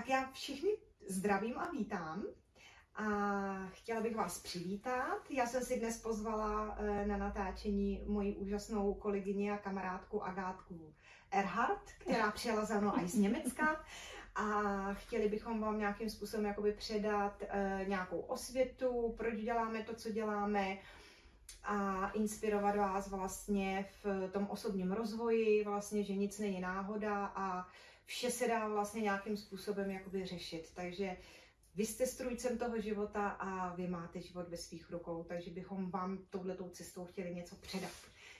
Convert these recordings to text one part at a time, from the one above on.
Tak já všichni zdravím a vítám. A chtěla bych vás přivítat. Já jsem si dnes pozvala eh, na natáčení moji úžasnou kolegyni a kamarádku Agátku Erhardt, která přijela za mnou i z Německa. A chtěli bychom vám nějakým způsobem jakoby předat uh, nějakou osvětu, proč děláme to, co děláme, a inspirovat vás vlastně v tom osobním rozvoji, vlastně, že nic není náhoda a vše se dá vlastně nějakým způsobem jakoby řešit. Takže vy jste strujcem toho života a vy máte život ve svých rukou, takže bychom vám touhletou cestou chtěli něco předat.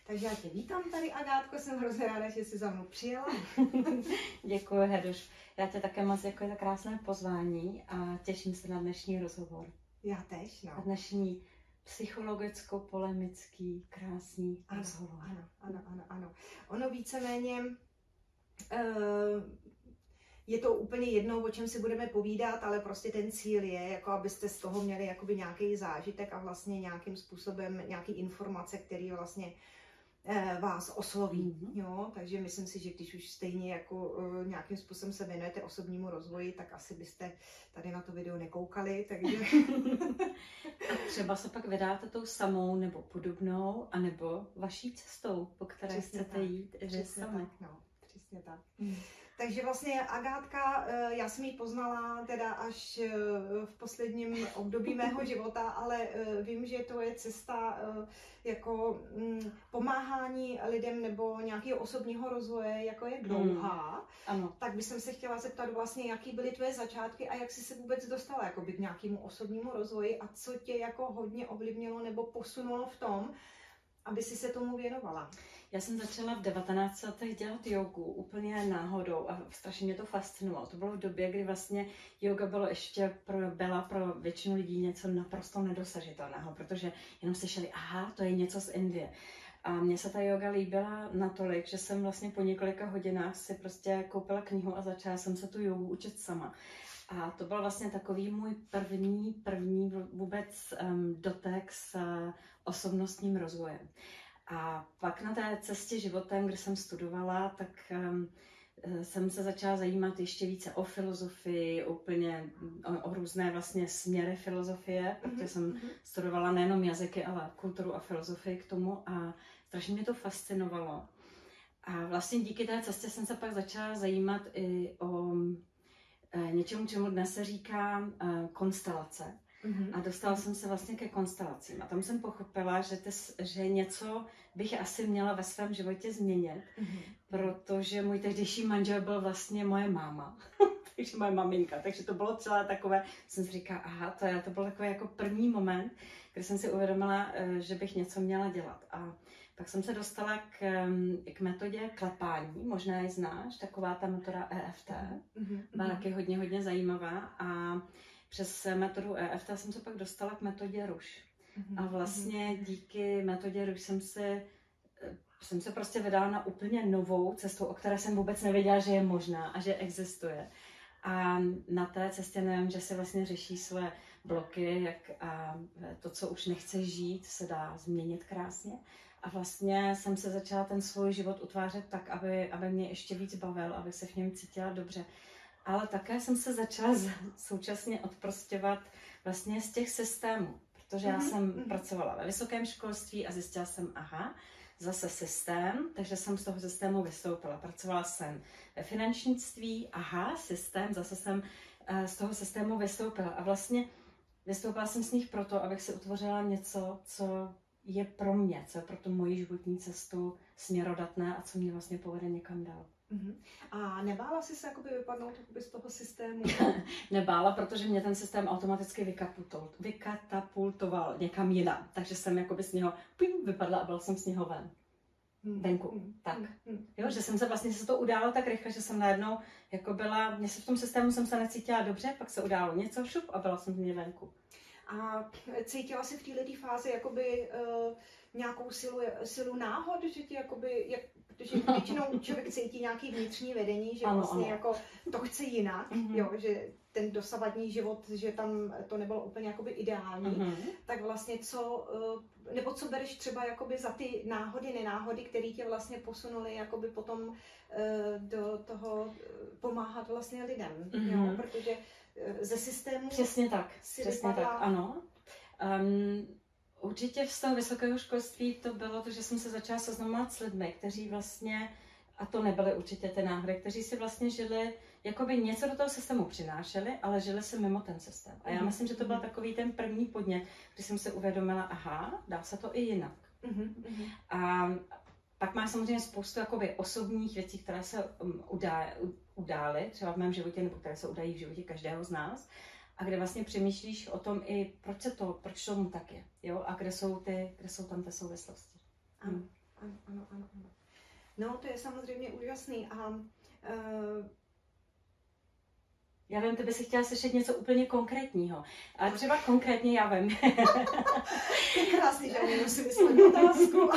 Takže já tě vítám tady, Agátko, jsem hrozně ráda, že jsi za mnou přijela. Děkuji, Heduš. Já tě také moc děkuji za krásné pozvání a těším se na dnešní rozhovor. Já tež, no. A dnešní psychologicko-polemický, krásný ano, rozhovor. Ano, ano, ano, ano. Ono víceméně je to úplně jedno, o čem si budeme povídat, ale prostě ten cíl je, jako abyste z toho měli jakoby nějaký zážitek a vlastně nějakým způsobem nějaký informace, které vlastně Eh, vás osloví. Mm-hmm. Jo? Takže myslím si, že když už stejně jako uh, nějakým způsobem se věnujete osobnímu rozvoji, tak asi byste tady na to video nekoukali. Takže... a třeba se pak vydáte tou samou nebo podobnou, anebo vaší cestou, po které přesně chcete tak, jít, že sami. Tak, no, přesně tak. Mm. Takže vlastně Agátka, eh, já jsem ji poznala teda až eh, v posledním období mého života, ale eh, vím, že to je cesta jako mm, pomáhání lidem nebo nějakého osobního rozvoje, jako je dlouhá. Hmm. Ano. Tak bych se chtěla zeptat vlastně, jaký byly tvoje začátky a jak jsi se vůbec dostala jako k nějakému osobnímu rozvoji a co tě jako hodně ovlivnilo nebo posunulo v tom, aby si se tomu věnovala. Já jsem začala v 19 letech dělat jogu úplně náhodou a strašně mě to fascinovalo. To bylo v době, kdy vlastně yoga bylo ještě pro, byla pro většinu lidí něco naprosto nedosažitelného, protože jenom slyšeli, aha, to je něco z Indie. A mně se ta yoga líbila natolik, že jsem vlastně po několika hodinách si prostě koupila knihu a začala jsem se tu jogu učit sama. A to byl vlastně takový můj první, první vůbec um, dotek s uh, osobnostním rozvojem. A pak na té cestě životem, kde jsem studovala, tak um, jsem se začala zajímat ještě více o filozofii, úplně o, o různé vlastně směry filozofie, mm-hmm. protože jsem mhm. studovala nejenom jazyky, ale kulturu a filozofii k tomu a strašně mě to fascinovalo. A vlastně díky té cestě jsem se pak začala zajímat i o e, něčemu, čemu dnes se říká e, konstelace. Mm-hmm. A dostala jsem se vlastně ke konstelacím. A tam jsem pochopila, že, ty, že něco bych asi měla ve svém životě změnit, mm-hmm. protože můj tehdejší manžel byl vlastně moje máma. takže moje maminka. Takže to bylo celé takové, jsem si říkala, aha, to, je, to byl takový jako první moment, kdy jsem si uvědomila, eh, že bych něco měla dělat. A pak jsem se dostala k, k metodě klepání, možná ji znáš, taková ta metoda EFT, mm-hmm. byla taky hodně, hodně zajímavá. A přes metodu EFT jsem se pak dostala k metodě ruš. Mm-hmm. A vlastně mhm. díky metodě ruš jsem se jsem se prostě vydala na úplně novou cestu, o které jsem vůbec nevěděla, že je možná a že existuje. A na té cestě nevím, že se vlastně řeší své bloky, jak a to, co už nechce žít, se dá změnit krásně. A vlastně jsem se začala ten svůj život utvářet tak, aby, aby mě ještě víc bavil, aby se v něm cítila dobře ale také jsem se začala současně odprostěvat vlastně z těch systémů, protože já mm-hmm. jsem mm-hmm. pracovala ve vysokém školství a zjistila jsem, aha, zase systém, takže jsem z toho systému vystoupila. Pracovala jsem ve finančnictví, aha, systém, zase jsem uh, z toho systému vystoupila. A vlastně vystoupila jsem z nich proto, abych si utvořila něco, co je pro mě, co je pro tu moji životní cestu směrodatné a co mě vlastně povede někam dál. Uh-huh. A nebála jsi se jakoby vypadnout jakoby z toho systému? nebála, protože mě ten systém automaticky vykatapultoval někam jinam. Takže jsem jakoby z něho ping, vypadla a byla jsem z něho ven. Hmm. Venku. Hmm. Tak. Hmm. Jo, že jsem se vlastně se to událo tak rychle, že jsem najednou jako byla, mě se v tom systému jsem se necítila dobře, pak se událo něco šup a byla jsem z mě venku. A cítila jsi v této fázi jakoby uh, nějakou silu, silu náhod, že ti jakoby, jak, protože většinou člověk cítí nějaký vnitřní vedení, že Ano, vlastně ano. jako to chce jinak, Mhm. jo, že ten dosavadní život, že tam to nebylo úplně jakoby ideální, Mhm. tak vlastně co, eh, nebo co bereš třeba jakoby za ty náhody, nenáhody, které tě vlastně posunuly jakoby potom eh, do toho eh, pomáhat vlastně lidem, Mhm. jo, protože eh, ze systému Přesně tak, si přesně tak, ano. Um, určitě z toho vysokého školství to bylo to, že jsem se začala seznamovat s lidmi, kteří vlastně, a to nebyly určitě ty náhody, kteří si vlastně žili, jakoby něco do toho systému přinášeli, ale žili se mimo ten systém. A já Mhm, myslím, že to byl mhm. takový ten první podnět, kdy jsem si uvědomila, aha, dá se to i jinak. Mhm, mhm. A pak má samozřejmě spoustu jakoby, osobních věcí, které se um, udá, udály, třeba v mém životě, nebo které se udají v životě každého z nás. A kde vlastně přemýšlíš o tom i, proč se to, proč tomu tak je, jo? A kde jsou, ty, kde jsou tam ty souvislosti. Ano, ano, ano, ano, ano. No, to je samozřejmě úžasný a uh, Já vím, ty bys chtěla slyšet něco úplně konkrétního. A třeba konkrétně já vím. je krásný, že ani musím vysvětlit otázku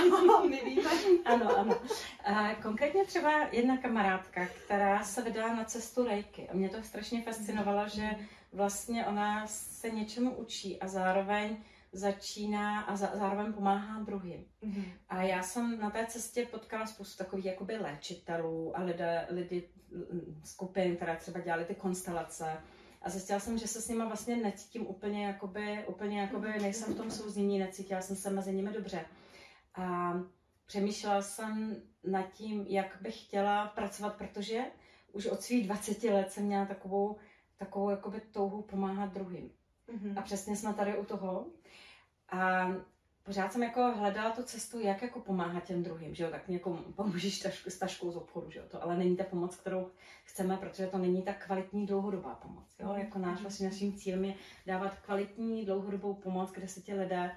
my víme. ano, ano. A konkrétně třeba jedna kamarádka, která se vydala na cestu rejky. A mě to strašně fascinovalo, že vlastně ona se něčemu učí a zároveň začíná a za, zároveň pomáhá druhým. Mhm. A já jsem na té cestě potkala spoustu takových jakoby léčitelů a lidé, lidi, mm, skupin, které třeba dělali ty konstelace. A zjistila jsem, že se s nimi vlastně necítím úplně jakoby, úplně jakoby nejsem v tom souznění, necítila jsem se mezi nimi dobře. A přemýšlela jsem nad tím, jak bych chtěla pracovat, protože už od svých 20 let jsem měla takovou, takovou jakoby touhu pomáhat druhým. Mhm. A přesně jsme tady u toho. A pořád jsem jako hledala tu cestu, jak jako pomáhat těm druhým, že jo, tak někomu pomůžeš tašku, s taškou z obchodu, že jo, to ale není ta pomoc, kterou chceme, protože to není tak kvalitní dlouhodobá pomoc, jo, Mhm. jako náš vlastně naším cílem je dávat kvalitní dlouhodobou pomoc, kde se ti lidé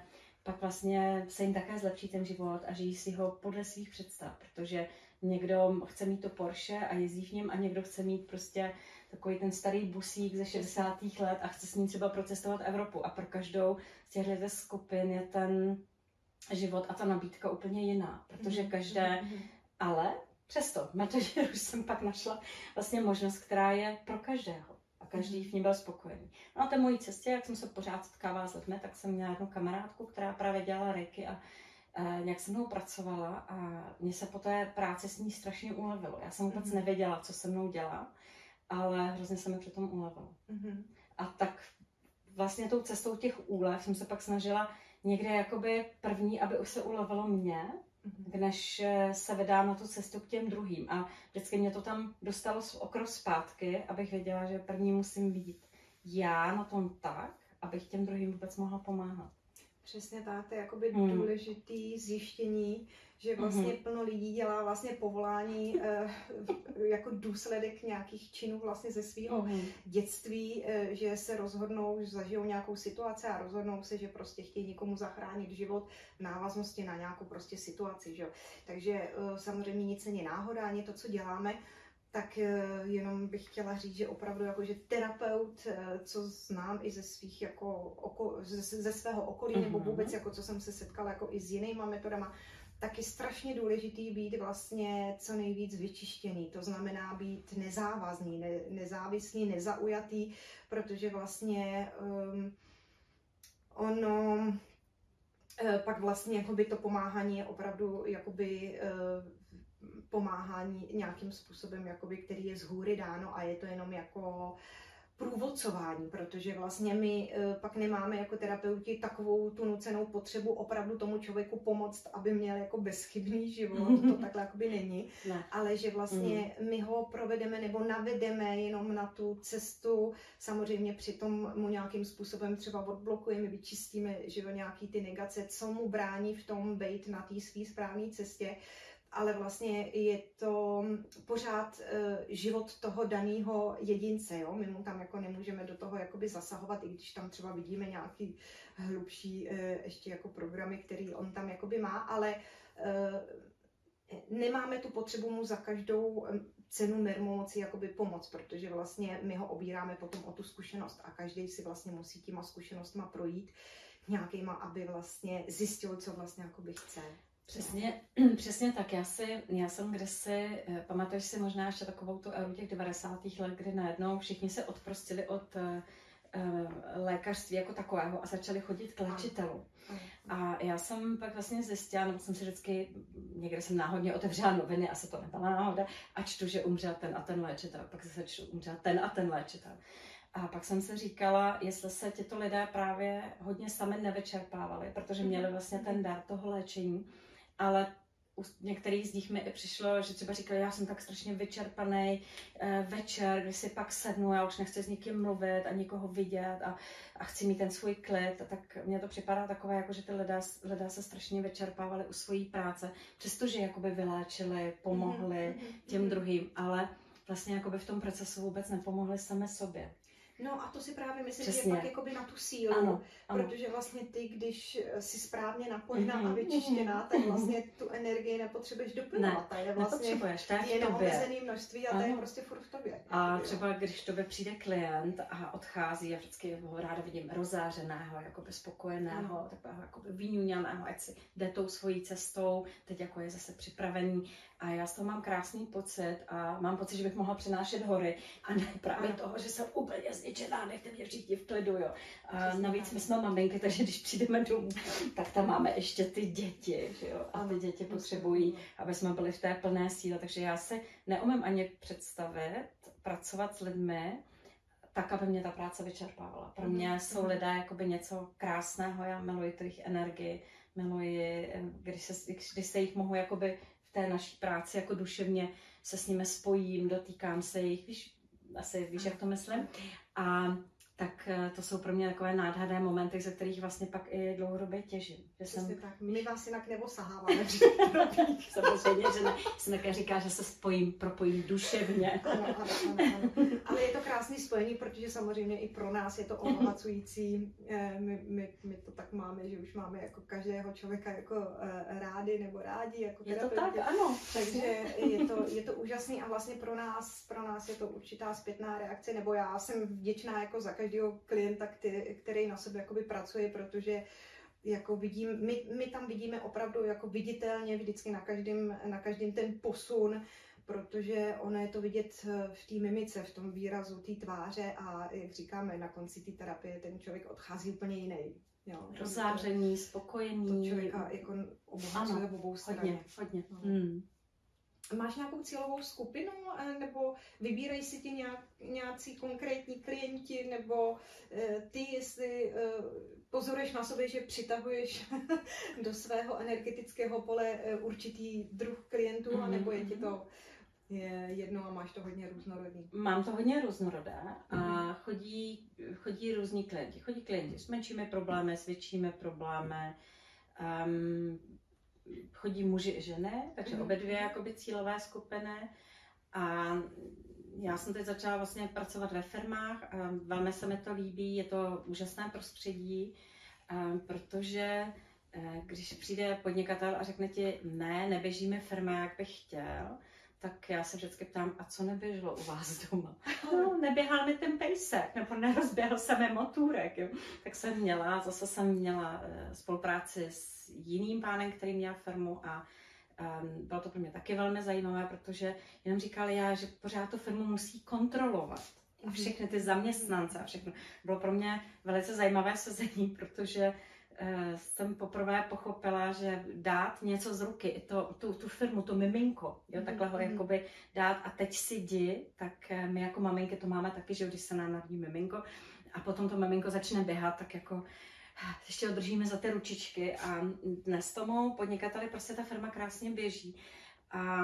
pak vlastně se jim také zlepší ten život a žijí si ho podle svých představ, protože někdo chce mít to Porsche a jezdí v něm a někdo chce mít prostě takový ten starý busík ze 60. let a chce s ním třeba procestovat Evropu a pro každou z těchto skupin je ten život a ta nabídka úplně jiná, protože Mhm. každé, Mhm. ale přesto, v metažeru jsem pak našla vlastně možnost, která je pro každého a každý v ní byl spokojený. No a té mojí cestě, jak jsem se pořád setkávala s lidmi, tak jsem měla jednu kamarádku, která právě dělala reiki a eh, nějak se mnou pracovala a mně se po té práci s ní strašně ulevilo. Já jsem vůbec Mhm. nevěděla, co se mnou dělá, ale hrozně se mi přitom ulevilo. Mhm. A tak vlastně tou cestou těch úlev jsem se pak snažila někde jakoby první, aby už se ulevilo mě, Mhm. než eh, se vydám na tu cestu k těm druhým. A vždycky mě to tam dostalo z okro zpátky, abych věděla, že první musím být já na tom tak, abych těm druhým vůbec mohla pomáhat. Přesně tak, to je jakoby Hmm. důležitý zjištění, že vlastně Mhm. plno lidí dělá vlastně povolání eh, jako důsledek nějakých činů vlastně ze svého Mhm. dětství, eh, že se rozhodnou, že zažijou nějakou situaci a rozhodnou se, že prostě chtějí někomu zachránit život v návaznosti na nějakou prostě situaci. Že? Takže eh, samozřejmě nic není náhoda, ani to, co děláme, tak eh, jenom bych chtěla říct, že opravdu jako, že terapeut, eh, co znám i ze svých jako oko, ze, ze svého okolí, mm-hmm. nebo Mhm. vůbec jako co jsem se setkala jako i s jinýma metodama, tak je strašně důležitý být vlastně co nejvíc vyčištěný. To znamená být nezávazný, ne, nezávislý, nezaujatý, protože vlastně um, ono eh, pak vlastně jakoby to pomáhání je opravdu jakoby pomáhání nějakým způsobem, jakoby, který je z hůry dáno a je to jenom jako průvodcování, protože vlastně my eh, pak nemáme jako terapeuti takovou tu nucenou potřebu opravdu tomu člověku pomoct, aby měl jako bezchybný život, to takhle jakoby není, Ne. ale že vlastně my ho provedeme nebo navedeme jenom na tu cestu, samozřejmě přitom mu nějakým způsobem třeba odblokujeme, vyčistíme že jo, nějaký ty negace, co mu brání v tom být na té své správné cestě, ale vlastně je to pořád eh, život toho daného jedince, jo? my mu tam jako nemůžeme do toho jakoby zasahovat, i když tam třeba vidíme nějaký hlubší eh, ještě jako programy, který on tam jakoby má, ale eh, nemáme tu potřebu mu za každou cenu mermu moci jakoby pomoct, protože vlastně my ho obíráme potom o tu zkušenost a každý si vlastně musí těma zkušenostma projít nějakýma, aby vlastně zjistil, co vlastně jakoby chce. Přesně, přesně tak. Já, si, já jsem kdysi, eh, pamatuješ si možná ještě takovou tu éru těch 90. let, kdy najednou všichni se odprostili od uh, lékařství jako takového a začali chodit k léčitelům. A já jsem pak vlastně zjistila, nebo jsem si vždycky, někde jsem náhodně otevřela noviny, asi to nebyla náhoda, a čtu, že umřel ten a ten léčitel, pak se čtu, umřel ten a ten léčitel. A pak jsem se říkala, jestli se tyto lidé právě hodně sami nevyčerpávali, protože měli mhm. vlastně ten dar toho léčení, ale u některých z nich mi i přišlo, že třeba říkali, já jsem tak strašně vyčerpaný eh, večer, kdy si pak sednu, já už nechci s nikým mluvit a nikoho vidět a, a chci mít ten svůj klid, tak mně to připadá takové, jako že ty lidé, lidé se strašně vyčerpávali u svojí práce, přestože jakoby vyléčili, pomohli mm-hmm. těm druhým, ale vlastně jakoby v tom procesu vůbec nepomohli sami sobě. No a to si právě myslím, Přesně. že je pak jakoby na tu sílu, ano, ano. protože vlastně ty, když jsi správně napojená mm-hmm. a vyčištěná, tak mhm. vlastně tu energii nepotřebuješ doplňovat. Ne, je vlastně to je jenom omezený množství a ano. to je prostě furt v tobě. A třeba když tobě přijde klient a odchází, a vždycky ho ráda vidím rozářeného, jakoby spokojeného, ano. takového jakoby vyňuňaného, ať si jde tou svojí cestou, teď jako je zase připravený a já z toho mám krásný pocit a mám pocit, že bych mohla přenášet hory a ne právě toho, že jsem úplně zničená, nechte mě všichni v klidu, jo. A navíc my jsme maminky, takže když přijdeme domů, tak tam máme ještě ty děti, že jo. A ty děti potřebují, aby jsme byli v té plné síle, takže já se neumím ani představit pracovat s lidmi, tak, aby mě ta práce vyčerpávala. Pro mě jsou lidé jakoby něco krásného, já miluji jejich energii, miluji, když se, když se jich mohu jakoby té naší práci jako duševně se s nimi spojím, dotýkám se jich, víš, asi víš, jak to myslím. A tak eh, to jsou pro mě takové nádherné momenty, ze kterých vlastně pak i dlouhodobě těžím. Že jsem... tak. My vás jinak neosaháváme. Samozřejmě, že ne. Jsem také říká, že se spojím, propojím duševně. ano, ano, ano, ano. Ale je to krásný spojení, protože samozřejmě i pro nás je to obohacující. Eh, my, my, my to tak máme, že už máme jako každého člověka jako eh, rádi nebo rádi. Jako je to tak, ano. Takže je to, je to úžasný a vlastně pro nás, pro nás je to určitá zpětná reakce, nebo já jsem vděčná jako za každý každého klienta, který, který na sebe jakoby pracuje, protože jako vidím, my, my tam vidíme opravdu jako viditelně vždycky na každém, na každém ten posun, protože ono je to vidět v té mimice, v tom výrazu té tváře a jak říkáme, na konci té terapie ten člověk odchází úplně jiný. Jo, Rozáření, spokojený. To člověka jako obohacuje v obou Hodně, hodně. No. Hmm. Máš nějakou cílovou skupinu, eh, nebo vybírají si ti nějak, nějací konkrétní klienti, nebo eh, ty, jestli eh, pozoruješ na sobě, že přitahuješ do svého energetického pole určitý druh klientů, mm-hmm. nebo je ti to je jedno a máš to hodně různorodý? Mám to hodně různorodé a chodí, chodí různí klienti. Chodí klienti s menšími problémy, s většími problémy. Um, chodí muži i ženy, takže mm. obě dvě jakoby cílové skupiny. A já jsem teď začala vlastně pracovat ve firmách a velmi se mi to líbí, je to úžasné prostředí, protože e, když přijde podnikatel a řekne ti, ne, neběží mi firma, jak bych chtěl, tak já se vždycky ptám, a co neběželo u vás doma? No, neběhal mi ten pejsek, nebo nerozběhl se mi motůrek. Jo. Tak jsem měla, zase jsem měla e, spolupráci s jiným pánem, který měl firmu a um, bylo to pro mě taky velmi zajímavé, protože jenom říkali já, že pořád tu firmu musí kontrolovat. A mhm. všechny ty zaměstnance a všechno. Bylo pro mě velice zajímavé sezení, protože Eh, jsem poprvé pochopila, že dát něco z ruky, to, tu, tu firmu, to miminko, jo, takhle ho mm-hmm. jakoby dát a teď si jdi, tak eh, my jako maminky to máme taky, že když se nám narodí miminko a potom to miminko začne běhat, tak jako ještě održíme za ty ručičky a dnes tomu podnikateli prostě ta firma krásně běží a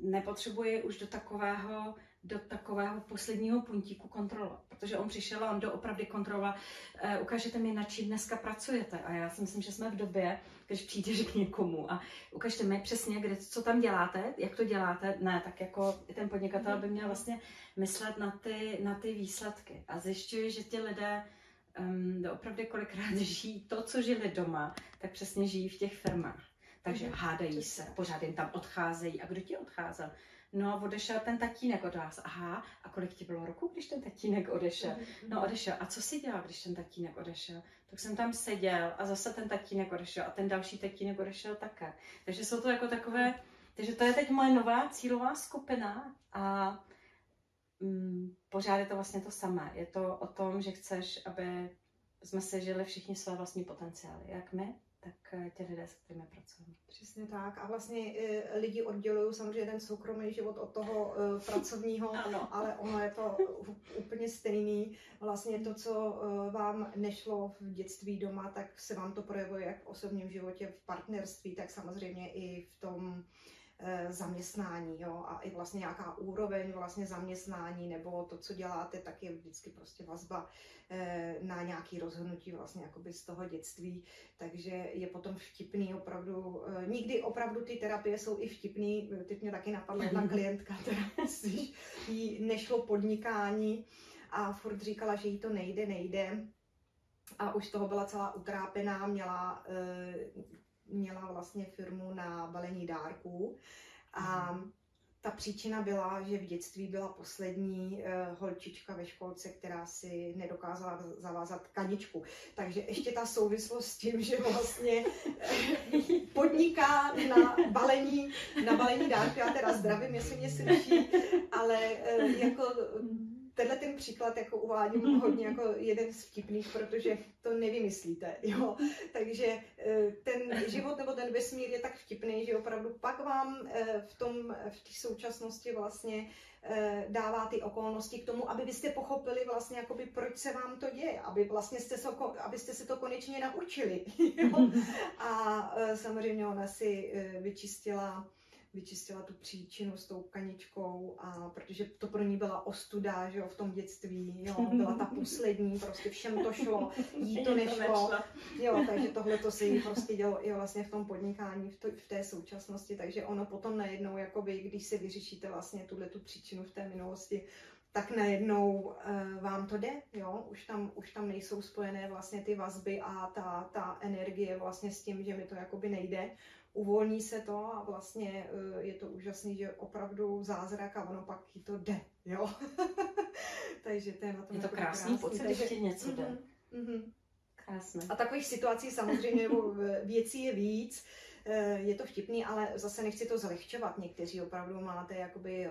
nepotřebuje už do takového do takového posledního puntíku kontrolovat. Protože on přišel a on doopravdy kontroloval, e, ukážete mi, na čím dneska pracujete. A já si myslím, že jsme v době, když přijdeš k někomu a ukážete mi přesně, kde, co tam děláte, jak to děláte. Ne, tak jako ten podnikatel by měl vlastně myslet na ty, na ty výsledky. A zjišťuje, že ti lidé um, doopravdy kolikrát žijí to, co žili doma, tak přesně žijí v těch firmách. Takže mm hádají se, pořád jim tam odcházejí. A kdo ti odcházel? No, odešel ten tatínek od vás. Aha, a kolik ti bylo roku, když ten tatínek odešel? No, odešel. A co si dělal, když ten tatínek odešel? Tak jsem tam seděl a zase ten tatínek odešel a ten další tatínek odešel také. Takže jsou to jako takové, takže to je teď moje nová cílová skupina a mm, pořád je to vlastně to samé. Je to o tom, že chceš, aby jsme se žili všichni své vlastní potenciály. Jak my, tak eh, ti lidé, s kterými pracujeme. Přesně tak. A vlastně e, lidi oddělují samozřejmě ten soukromý život od toho e, pracovního, ano. ale ono je to úplně stejný. Vlastně to, co vám nešlo v dětství doma, tak se vám to projevuje jak v osobním životě, v partnerství, tak samozřejmě i v tom Eh, zaměstnání, jo, a i vlastně nějaká úroveň vlastně zaměstnání nebo to, co děláte, tak je vždycky prostě vazba eh, na nějaký rozhodnutí vlastně jakoby z toho dětství, takže je potom vtipný opravdu, eh, nikdy opravdu ty terapie jsou i vtipný, teď mě taky napadla jedna klientka, která jí nešlo podnikání a furt říkala, že jí to nejde, nejde, a už toho byla celá utrápená, měla měla vlastně firmu na balení dárků a mhm. ta příčina byla, že v dětství byla poslední uh, holčička ve školce, která si nedokázala zavázat kaničku. Takže ještě ta souvislost s tím, že vlastně eh, podniká na balení, na balení dárky, já teda zdravím, jestli mě slyší, ale uh, jako tenhle ten příklad jako uvádím hodně jako jeden z vtipných, protože to nevymyslíte, jo. Takže eh, ten život nebo ten vesmír je tak vtipný, že opravdu pak vám eh, v tom, v té současnosti vlastně eh, dává ty okolnosti k tomu, aby byste pochopili vlastně, jakoby, proč se vám to děje, aby vlastně jste se, abyste se to konečně naučili. Jo? A samozřejmě ona si vyčistila vyčistila tu příčinu s tou kaničkou, a protože to pro ní byla ostuda, že jo, v tom dětství, jo, byla ta poslední, prostě všem to šlo, jí to nešlo, jo, takže tohle to se jí prostě dělo i vlastně v tom podnikání, v, to, v té současnosti, takže ono potom najednou, jakoby, když se vyřešíte vlastně tuhle tu příčinu v té minulosti, tak najednou uh, vám to jde, jo, už tam, už tam nejsou spojené vlastně ty vazby a ta, ta energie vlastně s tím, že mi to jakoby nejde, uvolní se to a vlastně eh, je to úžasný, že opravdu zázrak a ono pak jí to jde, jo. Takže to je na tom Je to krásný, pocit, když ti něco jde. Mm-hmm. mm-hmm. Krásné. A takových situací samozřejmě, nebo věcí je víc, eh, je to vtipný, ale zase nechci to zlehčovat. Někteří opravdu máte jakoby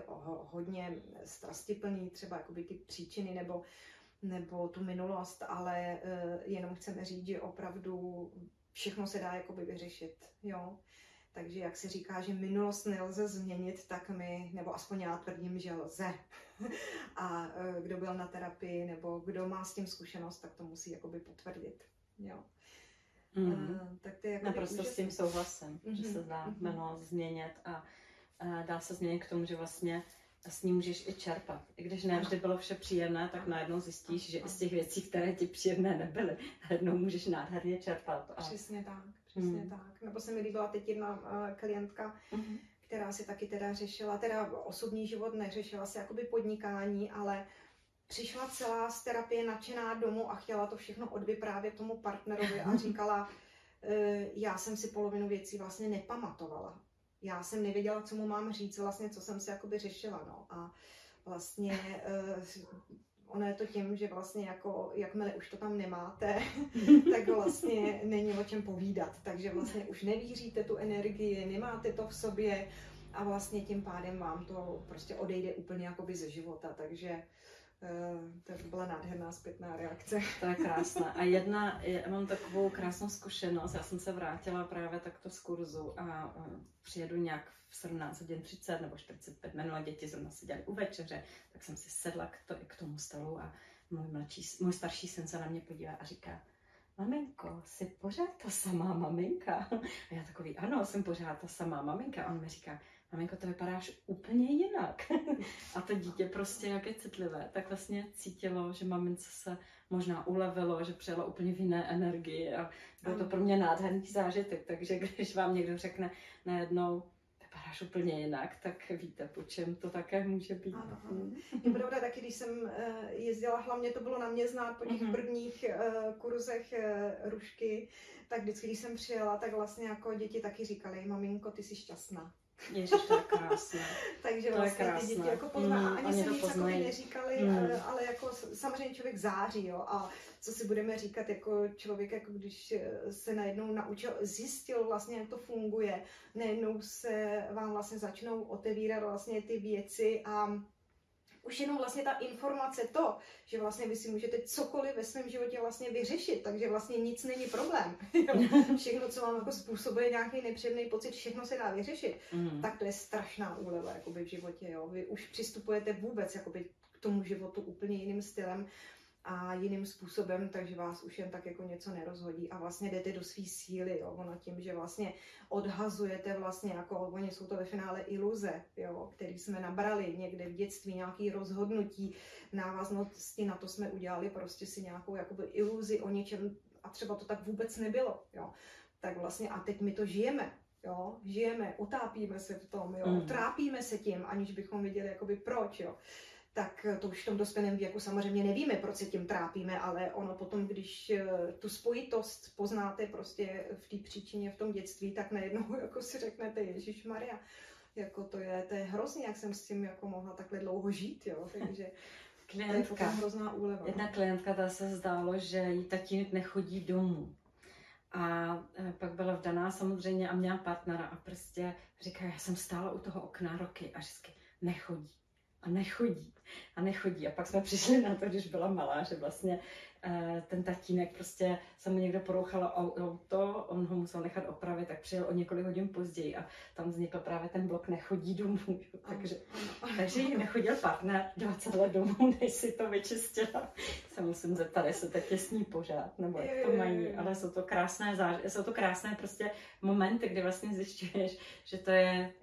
hodně strastiplný třeba jakoby ty příčiny nebo, nebo tu minulost, ale eh, jenom chceme říct, že opravdu všechno se dá jakoby vyřešit, jo. Takže jak se říká, že minulost nelze změnit, tak my, nebo aspoň já tvrdím, že lze. A e, kdo byl na terapii, nebo kdo má s tím zkušenost, tak to musí jakoby potvrdit, jo. Mm. Uh, tak to je jako Naprosto s tím souhlasem, mm-hmm. že se dá mm-hmm. minulost změnit a uh, dá se změnit k tomu, že vlastně s ní můžeš i čerpat. I když ne vždy bylo vše příjemné, tak najednou zjistíš, že i z těch věcí, které ti příjemné nebyly, najednou můžeš nádherně čerpat. A... Přesně tak, přesně hmm. tak. Nebo se mi líbila teď jedna uh, klientka, hmm. která si taky teda řešila, teda osobní život neřešila si jakoby podnikání, ale přišla celá z terapie nadšená domů a chtěla to všechno odvyprávět tomu partnerovi a říkala, uh, já jsem si polovinu věcí vlastně nepamatovala já jsem nevěděla, co mu mám říct, vlastně, co jsem se jakoby řešila, no. A vlastně uh, ono je to tím, že vlastně jako, jakmile už to tam nemáte, tak vlastně není o čem povídat. Takže vlastně už nevíříte tu energii, nemáte to v sobě a vlastně tím pádem vám to prostě odejde úplně jakoby ze života. Takže to byla nádherná zpětná reakce. To je krásné. A jedna, já mám takovou krásnou zkušenost. Já jsem se vrátila právě takto z kurzu a uh, přijedu nějak v 17 hodin 30 nebo 45 minut, děti zrovna seděli u večeře, tak jsem si sedla k, to, k tomu stolu a můj, mladší, můj starší syn se na mě podívá a říká, maminko, jsi pořád ta samá maminka? A já takový, ano, jsem pořád ta samá maminka. A on mi říká, maminko, to vypadáš úplně jinak. a to dítě prostě, jak je citlivé, tak vlastně cítilo, že mamince se možná ulevilo, že přijela úplně v jiné energii a byl to pro mě nádherný zážitek. Takže když vám někdo řekne najednou, vypadáš úplně jinak, tak víte, po čem to také může být. Ano. Je pravda taky, když jsem eh, jezdila, hlavně to bylo na mě znát po těch mm-hmm. prvních eh, kurzech eh, rušky, tak vždycky, když jsem přijela, tak vlastně jako děti taky říkali, maminko, ty jsi šťastná. Ježiš, to je krásné. Takže To vlastně ty děti krásné. jako pozná, Mm, a ani to nic poznají. neříkali, Mm. ale, ale jako samozřejmě člověk září, jo, a co si budeme říkat, jako člověk, jako když eh, se najednou naučil, zjistil vlastně, jak to funguje, najednou se vám vlastně začnou otevírat vlastně ty věci a už jenom vlastně ta informace to, že vlastně vy si můžete cokoliv ve svém životě vlastně vyřešit, takže vlastně nic není problém. Všechno, co vám jako způsobuje nějaký nepříjemný pocit, všechno se dá vyřešit Mm. tak to je strašná úleva jakoby v životě. Jo. Vy už přistupujete vůbec jakoby k tomu životu úplně jiným stylem a jiným způsobem, takže vás už jen tak jako něco nerozhodí a vlastně jdete do své síly, jo. Ono tím, že vlastně odhazujete vlastně jako, oni jsou to ve finále iluze, jo, který jsme nabrali někde v dětství, nějaký rozhodnutí, návaznosti na to jsme udělali prostě si nějakou jakoby iluzi o něčem a třeba to tak vůbec nebylo, jo. Tak vlastně a teď my to žijeme, jo, žijeme, utápíme se v tom, jo, Mm. trápíme se tím, aniž bychom věděli jakoby proč, jo. Tak to už v tom dospělém věku samozřejmě nevíme, proč se tím trápíme, ale ono potom, když eh, tu spojitost poznáte prostě v té příčině v tom dětství, tak najednou jako si řeknete, Ježíš Maria, jako to je, to je hrozně, jak jsem s tím jako mohla takhle dlouho žít, jo, takže to je Klientka. hrozná úleva. Jedna klientka, ta se zdálo, že jí tatínek nechodí domů. A e, pak byla vdaná samozřejmě a měla partnera a prostě říká, já jsem stála u toho okna roky a vždycky nechodí a nechodí a nechodí. A pak jsme přišli na to, když byla malá, že vlastně eh, ten tatínek prostě se mu někdo porouchalo au- auto, on ho musel nechat opravit, tak přijel o několik hodin později a tam vznikl právě ten blok nechodí domů. Takže takže jí nechodil partner 20 let domů, než si to vyčistila. Se musím zeptat, jestli s ní pořád, nebo jak to mají, ale jsou to krásné, záž- jsou to krásné prostě momenty, kdy vlastně zjišťuješ, že to je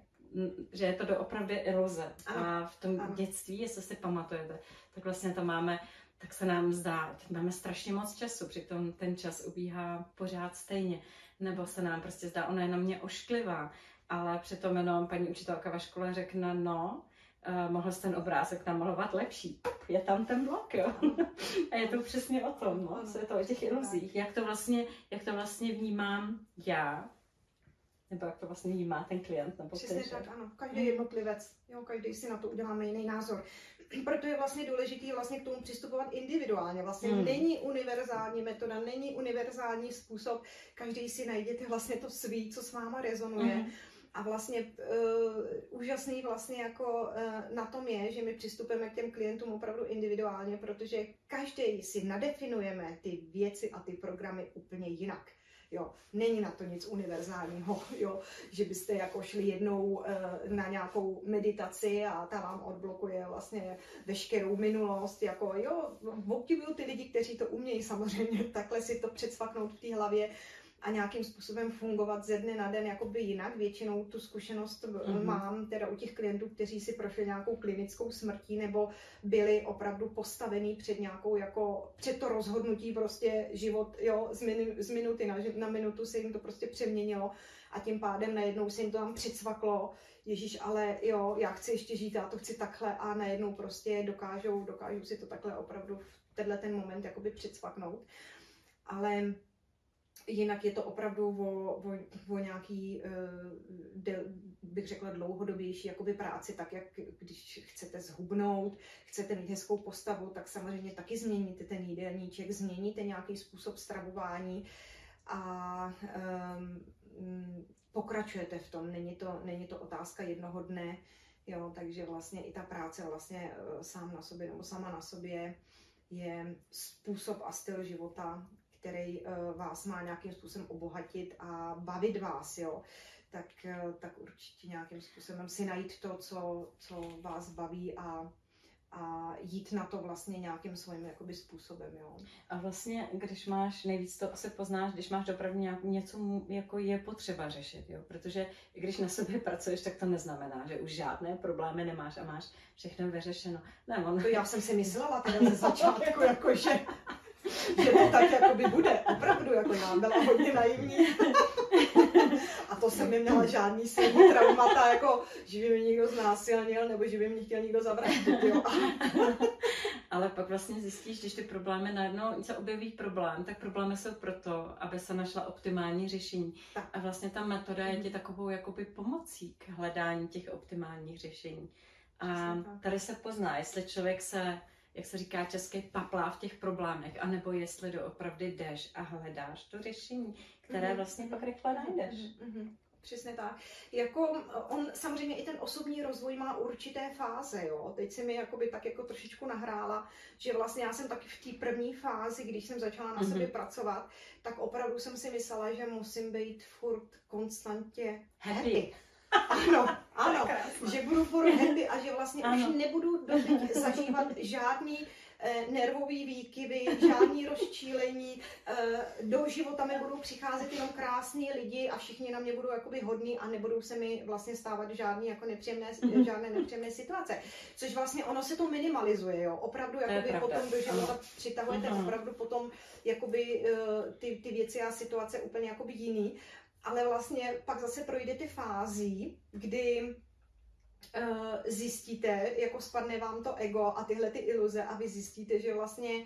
že je to doopravdy iluze. A v tom ano. dětství, jestli si pamatujete, tak vlastně to máme, tak se nám zdá, máme strašně moc času, přitom ten čas ubíhá pořád stejně. Nebo se nám prostě zdá, ona je na mě ošklivá, ale přitom jenom paní učitelka ve škole řekne, no, uh, mohl jsi ten obrázek namalovat lepší. Je tam ten blok, jo. A je to přesně o tom, no. Co je to o těch iluzích. Jak to vlastně, jak to vlastně vnímám já, nebo jak to vlastně vnímá ten klient, nebo Přesně ty, že? tak, ano. Každý jednotlivec, jo, každý si na to uděláme jiný názor. Proto je vlastně důležité vlastně k tomu přistupovat individuálně. Vlastně Hmm. není univerzální metoda, není univerzální způsob. Každý si najděte vlastně to svý, co s váma rezonuje. Mhm. A vlastně uh, úžasný vlastně jako uh, na tom je, že my přistupujeme k těm klientům opravdu individuálně, protože každý si nadefinujeme ty věci a ty programy úplně jinak. Jo, není na to nic univerzálního, jo, že byste jako šli jednou uh, na nějakou meditaci a ta vám odblokuje vlastně veškerou minulost, jako jo, obdivuju ty lidi, kteří to umějí samozřejmě takhle si to předsvaknout v té hlavě, a nějakým způsobem fungovat ze dne na den jakoby jinak. Většinou tu zkušenost Mhm. mm-hmm. mám teda u těch klientů, kteří si prošli nějakou klinickou smrtí nebo byli opravdu postavení před nějakou jako, před to rozhodnutí prostě život, jo, z, minu, z minuty na, na minutu se jim to prostě přeměnilo a tím pádem najednou se jim to tam přicvaklo, Ježíš, ale jo, já chci ještě žít, já to chci takhle a najednou prostě dokážou, dokážou si to takhle opravdu v tenhle ten moment jakoby přicvaknout. Ale jinak je to opravdu o, o, o nějaký, uh, del, bych řekla, dlouhodobější jakoby práci, tak jak když chcete zhubnout, chcete mít hezkou postavu, tak samozřejmě taky změníte ten jídelníček, změníte nějaký způsob stravování a um, pokračujete v tom. Není to, není to otázka jednoho dne, jo, takže vlastně i ta práce vlastně uh, sám na sobě nebo sama na sobě je způsob a styl života, který uh, vás má nějakým způsobem obohatit a bavit vás, jo, tak, uh, tak určitě nějakým způsobem si najít to, co, co vás baví a, a jít na to vlastně nějakým svým jakoby způsobem, jo. A vlastně, když máš, nejvíc to asi poznáš, když máš opravdu nějak, něco, jako je potřeba řešit, jo? Protože když na sobě pracuješ, tak to neznamená, že už žádné problémy nemáš a máš všechno vyřešeno. Ne, on... To já jsem si myslela teda ze začátku, jako že, to tak jakoby bude, opravdu, jako já byla hodně naivní. A to jsem neměla žádný silný traumata, jako že by mě někdo znásilnil, nebo že by mě chtěl někdo zavraždit, jo. Ale pak vlastně zjistíš, když ty problémy najednou se objeví problém, tak problémy jsou proto, aby se našla optimální řešení. Tak. A vlastně ta metoda je ti takovou jakoby pomocí k hledání těch optimálních řešení. A tady se pozná, jestli člověk se jak se říká česky, paplá v těch problémech, anebo jestli doopravdy jdeš a hledáš to řešení, které mm-hmm. vlastně pak rychle najdeš. Mm-hmm. Přesně tak. Jako on samozřejmě i ten osobní rozvoj má určité fáze, jo. Teď si mi jakoby tak jako trošičku nahrála, že vlastně já jsem taky v té první fázi, když jsem začala na mm-hmm. sobě pracovat, tak opravdu jsem si myslela, že musím být furt konstantně happy. happy. Ano, ano, že budu furt happy a že vlastně ano. už nebudu doteď zažívat žádný eh, nervový výkyvy, žádný rozčílení, eh, do života mi budou přicházet jenom krásní lidi a všichni na mě budou jakoby hodní a nebudou se mi vlastně stávat žádný jako nepříjemné, mm-hmm. žádné nepříjemné situace. Což vlastně ono se to minimalizuje, jo. Opravdu jakoby potom do života ano. přitahujete mm-hmm. opravdu potom jakoby eh, ty, ty věci a situace úplně jakoby jiný ale vlastně pak zase projdete fází, kdy uh, zjistíte, jako spadne vám to ego a tyhle ty iluze a vy zjistíte, že vlastně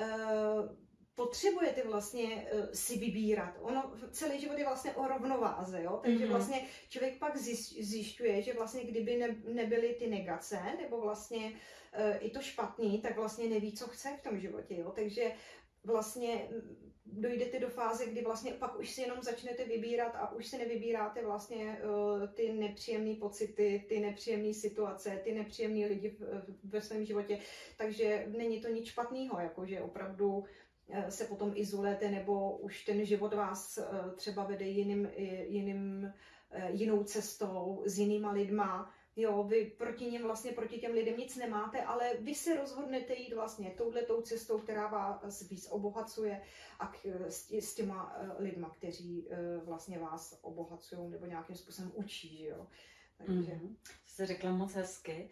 uh, potřebujete vlastně uh, si vybírat. Ono, celý život je vlastně o rovnováze, jo? takže mm-hmm. vlastně člověk pak zjišťuje, že vlastně kdyby ne, nebyly ty negace, nebo vlastně i to špatný, tak vlastně neví, co chce v tom životě, jo? takže vlastně dojdete do fáze, kdy vlastně pak už si jenom začnete vybírat a už si nevybíráte vlastně uh, ty nepříjemné pocity, ty nepříjemné situace, ty nepříjemné lidi v, ve svém životě. Takže není to nic špatného, jakože opravdu uh, se potom izolujete nebo už ten život vás uh, třeba vede jiným, jiným, jinou cestou, s jinýma lidma, Jo, vy proti něm vlastně, proti těm lidem nic nemáte, ale vy se rozhodnete jít vlastně touhletou cestou, která vás víc obohacuje a k, s, s těma uh, lidma, kteří uh, vlastně vás obohacují nebo nějakým způsobem učí, jo. Takže... Mm-hmm. Jsi řekla moc hezky.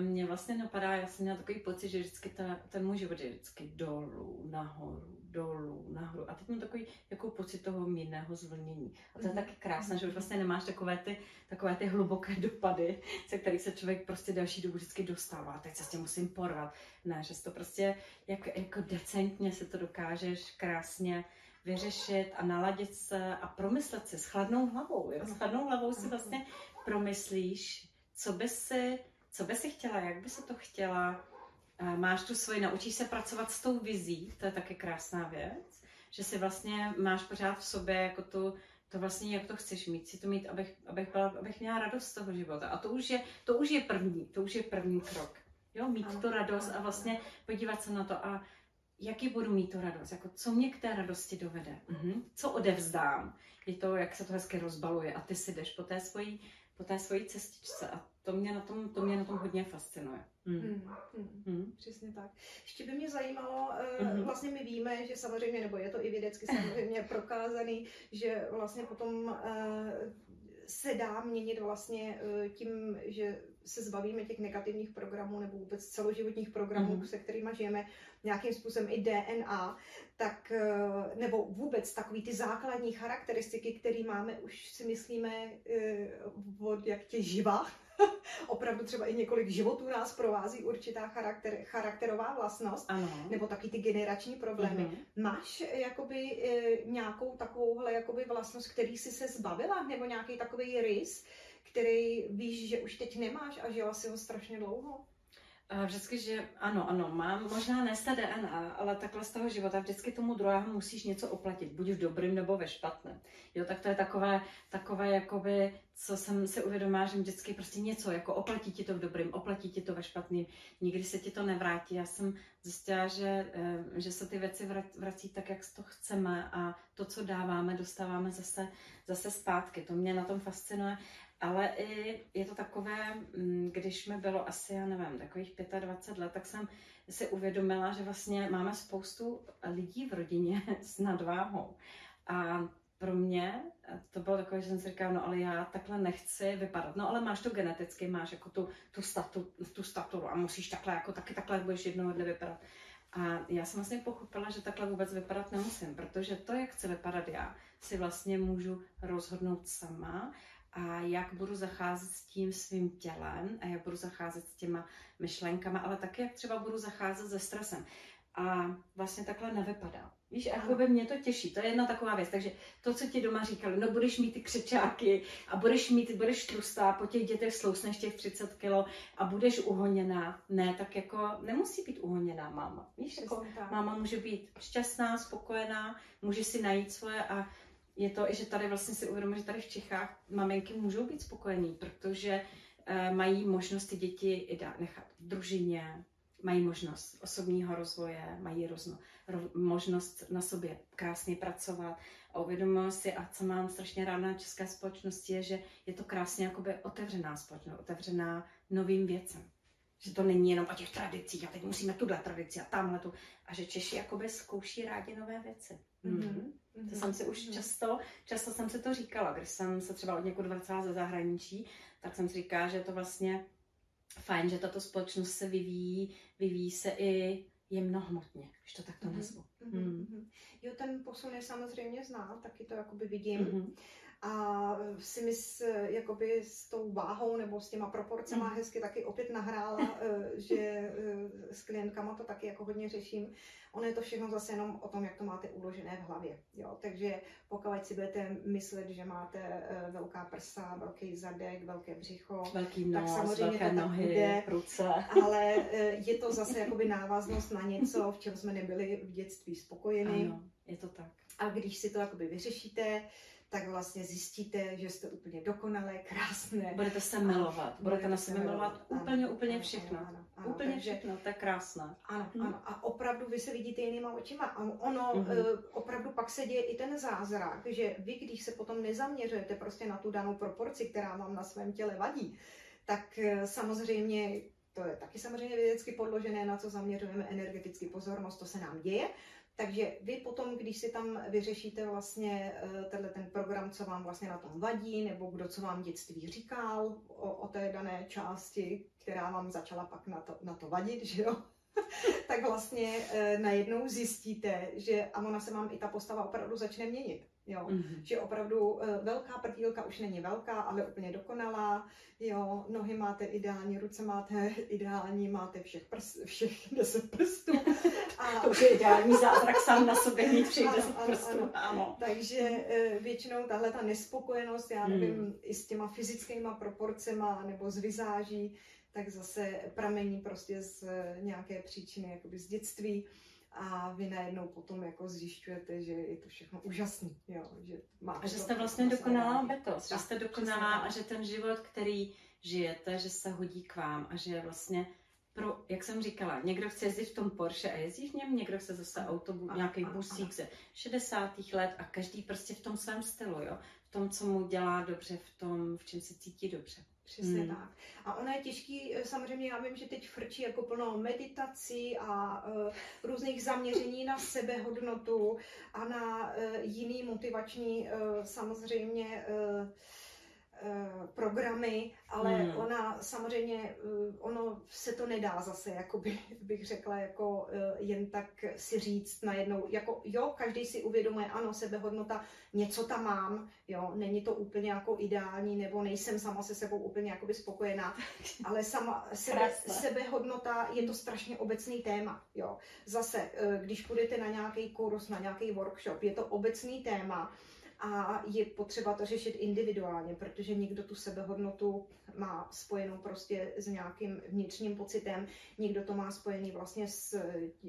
Mně vlastně napadá, já jsem měla takový pocit, že vždycky ta, ten můj život je vždycky dolů, nahoru, dolů, nahoru. A teď mám takový jako pocit toho mírného zvlnění. A to je mhm. taky krásné, že už vlastně nemáš takové ty, takové ty hluboké dopady, se kterých se člověk prostě další dobu vždycky dostává. Teď se s tím musím porvat. Ne, že to prostě jak, jako decentně se to dokážeš krásně vyřešit a naladit se a promyslet si s chladnou hlavou. Jo? S chladnou hlavou si vlastně promyslíš, co by si, co by si chtěla, jak by se to chtěla, máš tu svoji, naučíš se pracovat s tou vizí, to je taky krásná věc, že si vlastně máš pořád v sobě jako tu, to vlastně, jak to chceš mít, si to mít, abych, abych, byla, abych měla radost z toho života. A to už je, to už je první, to už je první krok. Jo, mít ano, tu radost ano, a vlastně podívat se na to a jaký budu mít tu radost, jako co mě k té radosti dovede, mm-hmm. co odevzdám. Je to, jak se to hezky rozbaluje a ty si jdeš po té svojí, po té svojí cestičce a to mě na tom, to mě na tom hodně fascinuje. Hmm. Hmm, hmm. Hmm. Přesně tak. Ještě by mě zajímalo, hmm. vlastně my víme, že samozřejmě, nebo je to i vědecky samozřejmě prokázaný, že vlastně potom eh, se dá měnit vlastně eh, tím, že se zbavíme těch negativních programů nebo vůbec celoživotních programů, mm-hmm. se kterými žijeme, nějakým způsobem i DNA, tak, nebo vůbec takový ty základní charakteristiky, které máme, už si myslíme od jak tě živa, opravdu třeba i několik životů nás provází určitá charakter, charakterová vlastnost, ano. nebo taky ty generační problémy. Mm-hmm. Máš jakoby e, nějakou takovouhle jakoby vlastnost, který jsi se zbavila, nebo nějaký takový rys, který víš, že už teď nemáš a žila si ho strašně dlouho? Vždycky, že ano, ano, mám možná ne z DNA, ale takhle z toho života vždycky tomu druhému musíš něco oplatit, buď v dobrým nebo ve špatném. Jo, tak to je takové, takové jakoby, co jsem si uvědomila, že vždycky prostě něco, jako oplatí ti to v dobrým, oplatí ti to ve špatným, nikdy se ti to nevrátí. Já jsem zjistila, že, eh, že se ty věci vrací tak, jak to chceme a to, co dáváme, dostáváme zase, zase zpátky. To mě na tom fascinuje ale i je to takové, mm, když mi bylo asi, já nevím, takových 25 let, tak jsem si uvědomila, že vlastně máme spoustu lidí v rodině s nadváhou. A pro mě to bylo takové, že jsem si říkala, no ale já takhle nechci vypadat. No ale máš to geneticky, máš jako tu, tu, statu, tu staturu a musíš takhle, jako taky takhle budeš jednoho dne vypadat. A já jsem vlastně pochopila, že takhle vůbec vypadat nemusím, protože to, jak chci vypadat já, si vlastně můžu rozhodnout sama a jak budu zacházet s tím svým tělem a jak budu zacházet s těma myšlenkama, ale taky jak třeba budu zacházet se stresem. A vlastně takhle nevypadá. Víš, jako by mě to těší, to je jedna taková věc. Takže to, co ti doma říkali, no budeš mít ty křečáky a budeš mít, budeš tlustá, po těch dětech slousneš těch 30 kilo a budeš uhoněná. Ne, tak jako nemusí být uhoněná máma. Víš, jako máma může být šťastná, spokojená, může si najít svoje a je to i, že tady vlastně si uvědomím, že tady v Čechách maminky můžou být spokojení, protože e, mají možnost ty děti nechat v družině, mají možnost osobního rozvoje, mají rozno, ro, možnost na sobě krásně pracovat a uvědomuji si, a co mám strašně ráda na české společnosti, je, že je to krásně jakoby otevřená společnost, otevřená novým věcem. Že to není jenom o těch tradicích a teď musíme tuhle tradici a tamhle tu. A že Češi jakoby zkouší rádi nové věci. Mm-hmm. Mm-hmm. To jsem si už mm-hmm. často, často jsem si to říkala, když jsem se třeba od někud vracela ze zahraničí, tak jsem si říkala, že je to vlastně fajn, že tato společnost se vyvíjí, vyvíjí se i jemnohmotně, když to takto mm-hmm. nazvu. Mm-hmm. Jo, ten posun je samozřejmě znát, taky to jakoby vidím. Mm-hmm a si mi s, jakoby s tou váhou nebo s těma proporcema mm. hezky taky opět nahrála, eh, že s klientkama to taky jako hodně řeším. Ono je to všechno zase jenom o tom, jak to máte uložené v hlavě. Jo? Takže pokud si budete myslet, že máte velká prsa, velký zadek, velké břicho, velký nos, tak samozřejmě velké to nohy, bude, ruce. ale je to zase jakoby návaznost na něco, v čem jsme nebyli v dětství spokojeni. Ano, je to tak. A když si to jakoby vyřešíte, tak vlastně zjistíte, že jste úplně dokonalé, krásné. Budete se milovat, budete na sebe milovat úplně, ano, úplně všechno. Ano, ano, ano, úplně takže, všechno, to je krásné. Ano, hmm. ano. A opravdu vy se vidíte jinýma očima. A ono mm-hmm. opravdu pak se děje i ten zázrak, že vy, když se potom nezaměřujete prostě na tu danou proporci, která vám na svém těle vadí, tak eh, samozřejmě to je taky samozřejmě vědecky podložené, na co zaměřujeme energeticky pozornost, to se nám děje, takže vy potom, když si tam vyřešíte vlastně eh, tenhle ten program, co vám vlastně na tom vadí, nebo kdo co vám dětství říkal o, o té dané části, která vám začala pak na to, na to vadit, že jo? tak vlastně e, najednou zjistíte, že a ona se vám i ta postava opravdu začne měnit. Jo, mm-hmm. že opravdu e, velká prdílka už není velká, ale úplně dokonalá. Jo, nohy máte ideální, ruce máte ideální, máte všech, prs, všech deset prstů. A... to už je ideální zázrak sám na sobě mít všech deset prstů. Ano, ano. Takže e, většinou tahle ta nespokojenost, já nevím, mm. i s těma fyzickýma proporcema nebo z vizáží, tak zase pramení prostě z nějaké příčiny, jakoby z dětství a vy najednou potom jako zjišťujete, že je to všechno úžasný, jo, že máte A že jste vlastně dokonalá bytost, že jste dokonalá a že ten život, který žijete, že se hodí k vám a že vlastně pro, jak jsem říkala, někdo chce jezdit v tom Porsche a jezdí v něm, někdo chce zase autobus, nějaký busík ze 60. let a každý prostě v tom svém stylu, jo, v tom, co mu dělá dobře, v tom, v čem se cítí dobře. Přesně hmm. tak. A ono je těžký, eh, samozřejmě já vím, že teď frčí jako plno meditací a uh, různých zaměření na sebehodnotu a na uh, jiný motivační uh, samozřejmě uh, programy, ale hmm. ona samozřejmě, eh, ono se to nedá zase, jakoby, bych řekla, jako eh, jen tak si říct najednou, jako jo, každý si uvědomuje, ano, sebehodnota, něco tam mám, jo, není to úplně jako ideální, nebo nejsem sama se sebou úplně jakoby spokojená, ale sama sebe, sebehodnota je to strašně obecný téma, jo. Zase, když půjdete na nějaký kurz, na nějaký workshop, je to obecný téma, a je potřeba to řešit individuálně, protože někdo tu sebehodnotu má spojenou prostě s nějakým vnitřním pocitem, někdo to má spojený vlastně s,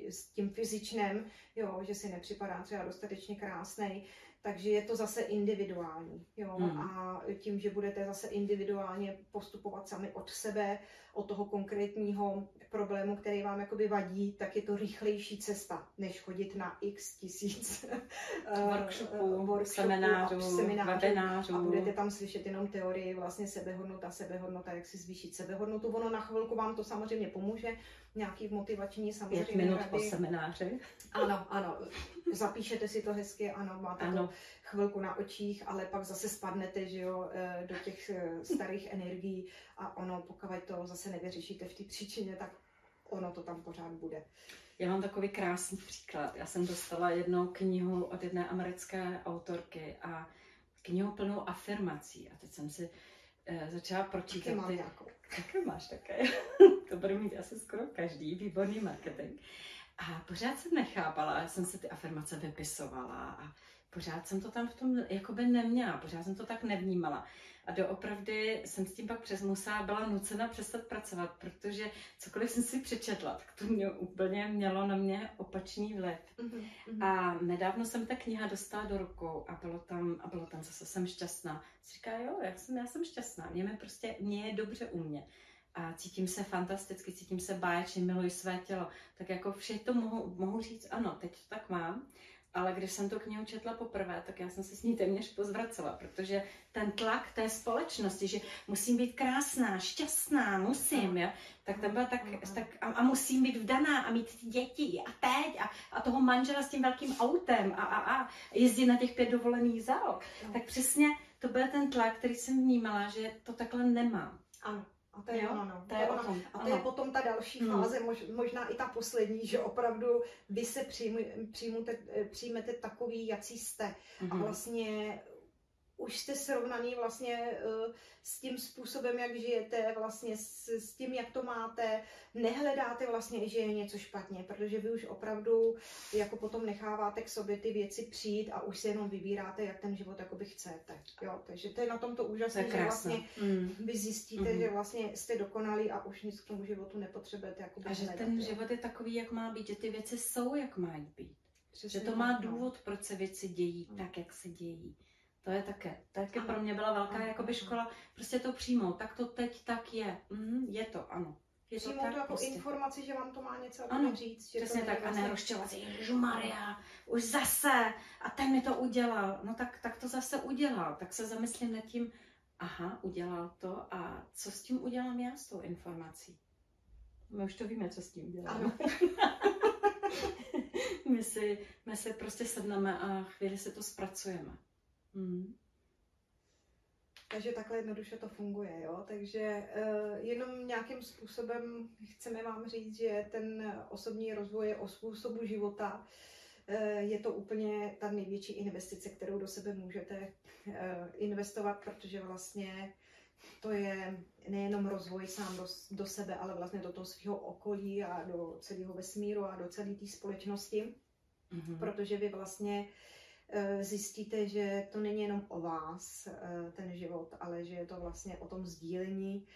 s tím fyzičnem, jo, že si nepřipadá třeba dostatečně krásný, takže je to zase individuální. Jo? Hmm. A tím, že budete zase individuálně postupovat sami od sebe, od toho konkrétního problému, který vám jakoby vadí, tak je to rychlejší cesta, než chodit na x tisíc workshopů, workshopů seminářů, seminářů, webinářů. A budete tam slyšet jenom teorii vlastně sebehodnota, sebehodnota, jak si zvýšit sebehodnotu. Ono na chvilku vám to samozřejmě pomůže, nějaký motivační samozřejmě Pět minut rady. po semináři. Ano, ano. Zapíšete si to hezky, ano, máte ano. to chvilku na očích, ale pak zase spadnete, že jo, eh, do těch eh, starých energií a ono, pokud to zase nevyřešíte v té příčině, tak ono to tam pořád bude. Já mám takový krásný příklad. Já jsem dostala jednu knihu od jedné americké autorky a knihu plnou afirmací. A teď jsem si začala pročítat. Taky mám ty... nějakou. Taky máš také. to bude mít asi skoro každý. Výborný marketing. A pořád jsem nechápala, já jsem si ty afirmace vypisovala a pořád jsem to tam v tom jakoby neměla, pořád jsem to tak nevnímala. A doopravdy jsem s tím pak přes musela, byla nucena přestat pracovat, protože cokoliv jsem si přečetla, tak to mě úplně mělo na mě opačný vliv. Mm-hmm. A nedávno jsem ta kniha dostala do rukou a bylo tam, a bylo tam zase jsem šťastná. Říká, jo, já jsem, já jsem šťastná, mě, mě prostě, mě je dobře u mě a cítím se fantasticky, cítím se báječně, miluji své tělo, tak jako vše to mohu, mohu říct, ano, teď to tak mám, ale když jsem tu knihu četla poprvé, tak já jsem se s ní téměř pozvracela, protože ten tlak té společnosti, že musím být krásná, šťastná, musím, jo, tak ten byl tak, tak a, a, musím být vdaná a mít děti a teď a, a toho manžela s tím velkým autem a, a, a jezdit na těch pět dovolených za rok. Tak přesně to byl ten tlak, který jsem vnímala, že to takhle nemám. Ano. A to je jo, ono, no. to je, ono. Tom, a to je potom ta další hmm. fáze, mož, možná i ta poslední, že opravdu vy se přijmu, přijmete, přijmete takový, jací jste. Hmm. A vlastně už jste srovnaný vlastně uh, s tím způsobem, jak žijete, vlastně s, s tím, jak to máte. Nehledáte vlastně, že je něco špatně, protože vy už opravdu jako potom necháváte k sobě ty věci přijít a už si jenom vybíráte, jak ten život jakoby chcete. Jo, takže to je na tomto úžasné, že vlastně mm. vy zjistíte, mm. že vlastně jste dokonalí a už nic k tomu životu nepotřebujete. Jako a že ten jo. život je takový, jak má být, že ty věci jsou, jak mají být. Přesně že to má no. důvod, proč se věci dějí mm. tak, jak se dějí. To je také, také pro mě byla velká ano, jakoby škola, prostě to přijmout, tak to teď tak je, mm, je to, ano. Je to, tak, to jako prostě. informaci, že vám to má něco ano, říct. Že přesně tak, vlastně... a ne rozčovat si, Maria, už zase, a ten mi to udělal. No tak, tak to zase udělal, tak se zamyslím nad tím, aha, udělal to a co s tím udělám já s tou informací? My už to víme, co s tím děláme. my, si, my si prostě sedneme a chvíli si to zpracujeme. Mm. Takže takhle jednoduše to funguje, jo. Takže uh, jenom nějakým způsobem chceme vám říct, že ten osobní rozvoj je o způsobu života. Uh, je to úplně ta největší investice, kterou do sebe můžete uh, investovat, protože vlastně to je nejenom rozvoj sám do, do sebe, ale vlastně do toho svého okolí a do celého vesmíru a do celé té společnosti. Mm-hmm. Protože vy vlastně Eh, zjistíte, že to není jenom o vás, eh, ten život, ale že je to vlastně o tom sdílení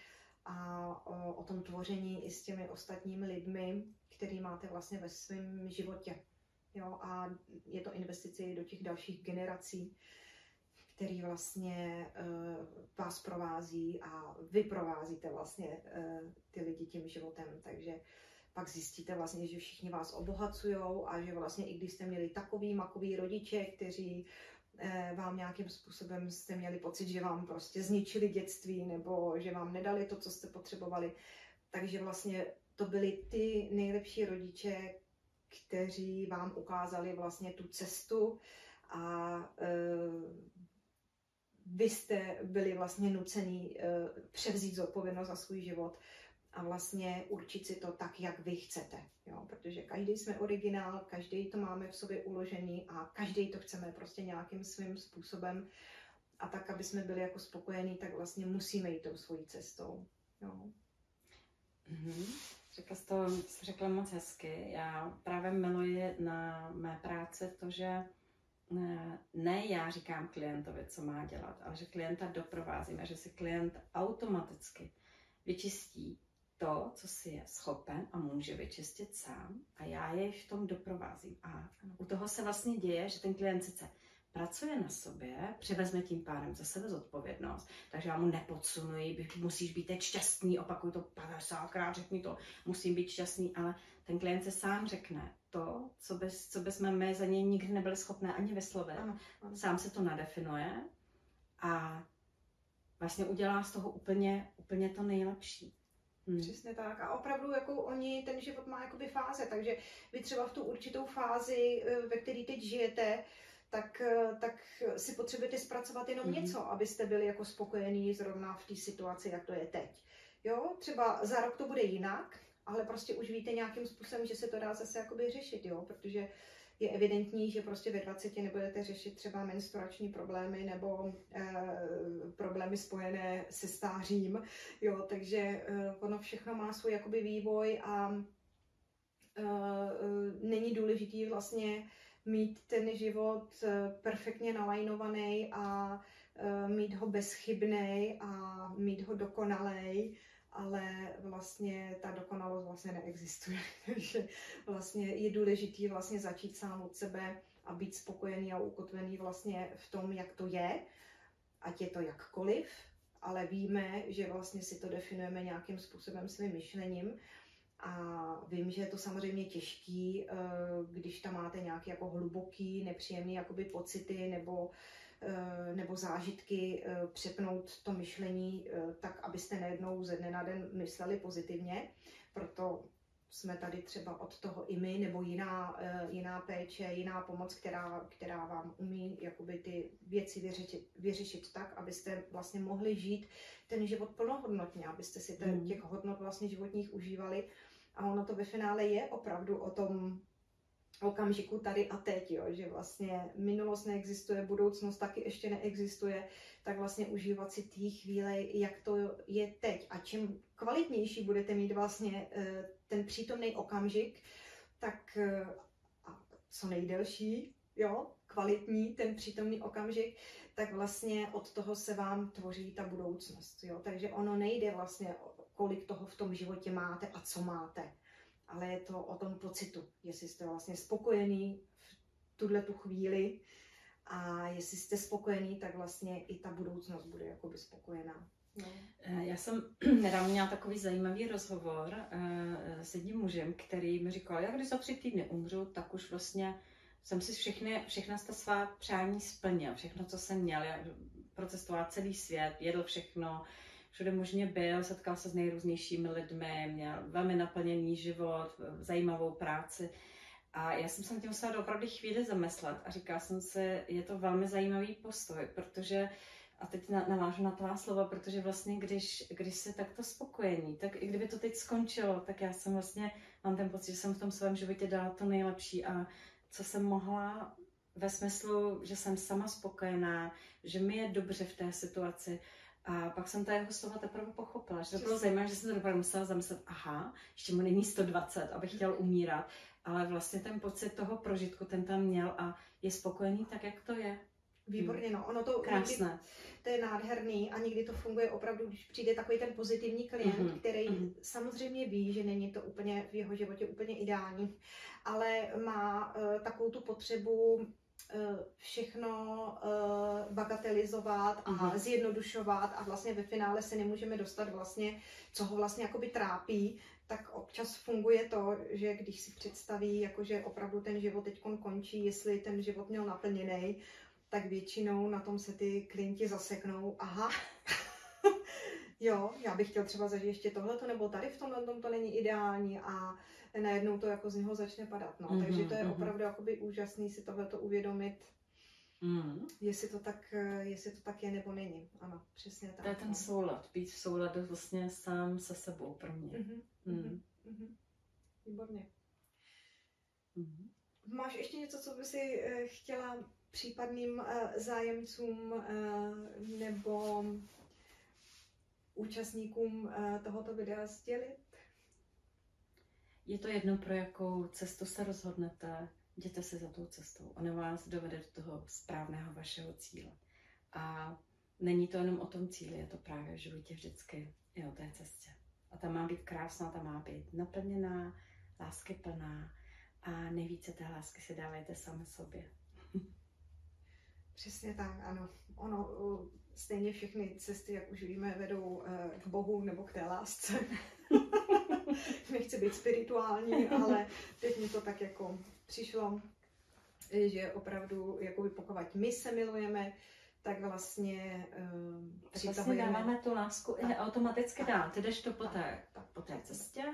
a o, o tom tvoření i s těmi ostatními lidmi, který máte vlastně ve svém životě. Jo, a je to investice do těch dalších generací, který vlastně uh, vás provází a vy provázíte vlastně uh, ty lidi tím životem. Takže pak zjistíte vlastně, že všichni vás obohacují a že vlastně i když jste měli takový makový rodiče, kteří eh, vám nějakým způsobem jste měli pocit, že vám prostě zničili dětství nebo že vám nedali to, co jste potřebovali. Takže vlastně to byli ty nejlepší rodiče, kteří vám ukázali vlastně tu cestu a e, vy jste byli vlastně nuceni e, převzít zodpovědnost za svůj život a vlastně určit si to tak, jak vy chcete. Jo? Protože každý jsme originál, každý to máme v sobě uložený a každý to chceme prostě nějakým svým způsobem. A tak, aby jsme byli jako spokojení, tak vlastně musíme jít tou svojí cestou. Jo? Mm-hmm. Řekla jsi to, jsi řekla moc hezky. Já právě miluji na mé práci to, že ne, ne já říkám klientovi, co má dělat, ale že klienta doprovázíme, že si klient automaticky vyčistí to, co si je schopen a může vyčistit sám a já jej v tom doprovázím. A u toho se vlastně děje, že ten klient sice pracuje na sobě, převezme tím pádem za sebe zodpovědnost, takže já mu nepodsunuji, musíš být teď šťastný, opakuju to 50krát, řekni to, musím být šťastný, ale ten klient se sám řekne to, co, bez, co bychom my za něj nikdy nebyli schopné ani vyslovit. Ano, ano. Sám se to nadefinuje a vlastně udělá z toho úplně, úplně to nejlepší. Hmm. Přesně tak. A opravdu jako oni, ten život má jakoby fáze, takže vy třeba v tu určitou fázi, eh, ve které teď žijete, tak, eh, tak si potřebujete zpracovat jenom hmm. něco, abyste byli jako spokojení zrovna v té situaci, jak to je teď. Jo, třeba za rok to bude jinak, ale prostě už víte nějakým způsobem, že se to dá zase jakoby řešit, jo, protože je evidentní, že prostě ve 20 nebudete řešit třeba menstruační problémy nebo e, problémy spojené se stářím, jo, takže e, ono všechno má svůj jakoby vývoj a e, není důležitý vlastně mít ten život perfektně nalajnovaný a mít ho bezchybný a mít ho dokonalej ale vlastně ta dokonalost vlastně neexistuje. Takže vlastně je důležitý vlastně začít sám od sebe a být spokojený a ukotvený vlastně v tom, jak to je, ať je to jakkoliv, ale víme, že vlastně si to definujeme nějakým způsobem svým myšlením a vím, že je to samozřejmě těžký, eh, když tam máte nějaké jako hluboký, nepříjemný jakoby pocity nebo nebo zážitky eh, přepnout to myšlení eh, tak, abyste nejednou ze dne na den mysleli pozitivně. Proto jsme tady třeba od toho i my, nebo jiná, jiná péče, jiná pomoc, která, která vám umí jakoby ty věci vyřešit, vyřešit tak, abyste vlastně mohli žít ten život plnohodnotně, abyste si ten, mm. těch hodnot vlastně životních užívali. A ono to ve finále je opravdu o tom okamžiku tady a teď, jo, že vlastně minulost neexistuje, budoucnost taky ještě neexistuje, tak vlastně užívat si té chvíle, jak to je teď. A čím kvalitnější budete mít vlastně eh, ten přítomný okamžik, tak eh, a co nejdelší, jo, kvalitní ten přítomný okamžik, tak vlastně od toho se vám tvoří ta budoucnost. Jo? Takže ono nejde vlastně, kolik toho v tom životě máte a co máte ale je to o tom pocitu, jestli jste vlastně spokojený v tuhle tu chvíli a jestli jste spokojený, tak vlastně i ta budoucnost bude jakoby spokojená. No. Já jsem nedávno měla takový zajímavý rozhovor uh, s jedním mužem, který mi říkal, já když za tři týdny umřu, tak už vlastně jsem si všechny, všechna ta svá přání splnil, všechno, co jsem měl, procestoval celý svět, jedl všechno, všude možně byl, setkal se s nejrůznějšími lidmi, měl velmi naplněný život, zajímavou práci. A já jsem se na tím musela opravdu chvíli zamyslet a říkala jsem si, je to velmi zajímavý postoj, protože a teď navážu na tvá slova, protože vlastně, když, když jsi takto spokojený, tak i kdyby to teď skončilo, tak já jsem vlastně, mám ten pocit, že jsem v tom svém životě dala to nejlepší a co jsem mohla ve smyslu, že jsem sama spokojená, že mi je dobře v té situaci, a pak jsem ta jeho slova teprve pochopila, že to bylo zajímavé, že jsem to opravdu musela zamyslet, aha, ještě mu není 120, aby chtěl umírat, ale vlastně ten pocit toho prožitku ten tam měl a je spokojený tak, jak to je. Výborně, no. Ono to, Krásné. Někdy, to je nádherný a někdy to funguje opravdu, když přijde takový ten pozitivní klient, mm-hmm. který mm-hmm. samozřejmě ví, že není to úplně v jeho životě úplně ideální, ale má uh, takovou tu potřebu všechno uh, bagatelizovat a uh-huh. zjednodušovat a vlastně ve finále se nemůžeme dostat vlastně, co ho vlastně jakoby trápí, tak občas funguje to, že když si představí, jakože opravdu ten život teď končí, jestli ten život měl naplněný, tak většinou na tom se ty klienti zaseknou, aha, jo, já bych chtěl třeba zažít ještě tohleto, nebo tady v tomhle tom to není ideální a najednou to jako z něho začne padat. No. Mm-hmm, Takže to je mm-hmm. opravdu jakoby úžasný si tohleto uvědomit, mm. jestli, to tak, jestli to tak je nebo není. Ano, přesně tak. To je ten no. soulad, být v souladu vlastně sám se sebou pro mě. Mm-hmm, mm. Mm-hmm. Výborně. Mm-hmm. Máš ještě něco, co by si uh, chtěla případným uh, zájemcům uh, nebo účastníkům uh, tohoto videa sdělit? Je to jedno, pro jakou cestu se rozhodnete, jděte se za tou cestou. Ona vás dovede do toho správného vašeho cíle. A není to jenom o tom cíli, je to právě v životě vždycky i o té cestě. A ta má být krásná, ta má být naplněná, lásky plná a nejvíce té lásky si dávajte sami sobě. Přesně tak, ano. Ono, stejně všechny cesty, jak už víme, vedou eh, k Bohu nebo k té lásce. Nechci být spirituální, ale teď mi to tak jako přišlo, že opravdu, jako pokud my se milujeme, tak vlastně um, tak vlastně dáváme tu lásku tak. i automaticky dál. Ty jdeš to po té, tak. po té cestě,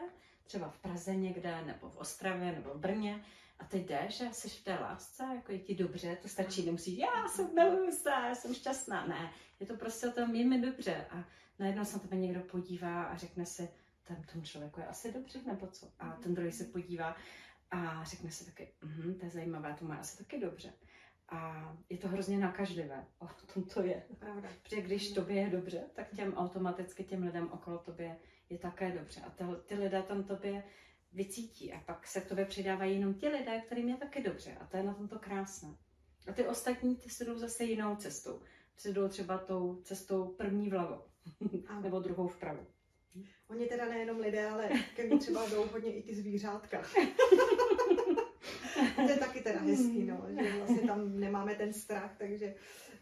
třeba v Praze někde, nebo v Ostravě, nebo v Brně, a ty jdeš a jsi v té lásce, jako je ti dobře, to stačí, nemusíš, já jsem miluju se, jsem šťastná. Ne, je to prostě o tom, je mi dobře. A najednou se na tebe někdo podívá a řekne si, ten, tomu člověku je asi dobře, nebo co? A ten druhý se podívá a řekne si taky, mhm, to je zajímavé, to má asi taky dobře. A je to hrozně nakažlivé. O tom to je. Pravda. Protože když tobě je dobře, tak těm automaticky těm lidem okolo tobě je také dobře. A ty, ty lidé tam tobě vycítí a pak se k tobě přidávají jenom ti lidé, kterým je taky dobře. A to je na tomto krásné. A ty ostatní, ty se jdou zase jinou cestou. Se jdou třeba tou cestou první vlevo. Nebo druhou vpravo. Oni teda nejenom lidé, ale ke mně třeba jdou hodně i ty zvířátka. to je taky teda hezký, no, že vlastně tam nemáme ten strach, takže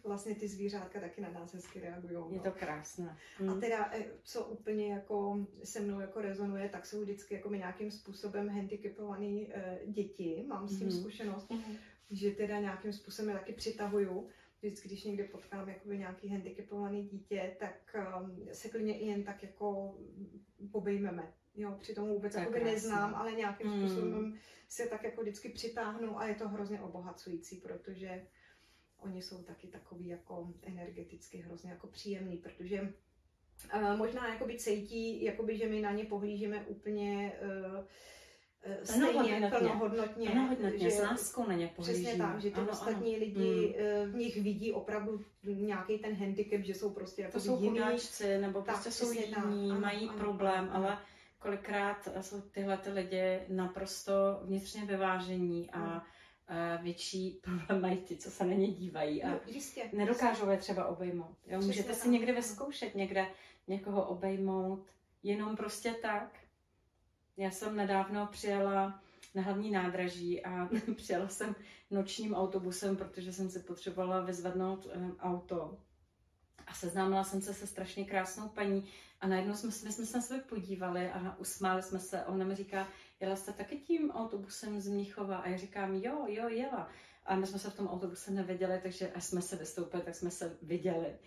vlastně ty zvířátka taky na nás hezky reagují. No. Je to krásné. Hmm. A teda, eh, co úplně jako se mnou jako rezonuje, tak jsou vždycky jako nějakým způsobem handicapované e, děti. Mám s tím hmm. zkušenost, hmm. že teda nějakým způsobem taky přitahuju. Vždycky, když někde potkám jakoby nějaký handicapovaný dítě, tak um, se klidně i jen tak jako pobejmeme. Jo, přitom vůbec jako neznám, ale nějakým hmm. způsobem se tak jako vždycky přitáhnu a je to hrozně obohacující, protože oni jsou taky takový jako energeticky hrozně jako příjemný, protože uh, možná jakoby cítí, jakoby, že my na ně pohlížíme úplně uh, stejně plnohodnotně. Plnohodnotně, že, s láskou na ně pohlížíme. Přesně tak, že ty ano, ostatní ano. lidi hmm. v nich vidí opravdu nějaký ten handicap, že jsou prostě jako To jsou chudáčci, nebo prostě tak, jsou jiní, ano, mají ano, problém, ano. ale kolikrát jsou tyhle ty lidi naprosto vnitřně vyvážení a hmm větší problém mají ty, co se na ně dívají a no, jistě, nedokážou je třeba obejmout. Jo? Můžete si někde vyzkoušet, někde někoho obejmout, jenom prostě tak. Já jsem nedávno přijela na hlavní nádraží a přijela jsem nočním autobusem, protože jsem si potřebovala vyzvednout um, auto. A seznámila jsem se se strašně krásnou paní a najednou jsme, my jsme se na sebe podívali a usmáli jsme se a ona mi říká, jela jste taky tím autobusem z Mnichova? A já říkám, jo, jo, jela. A my jsme se v tom autobuse neviděli, takže až jsme se vystoupili, tak jsme se viděli.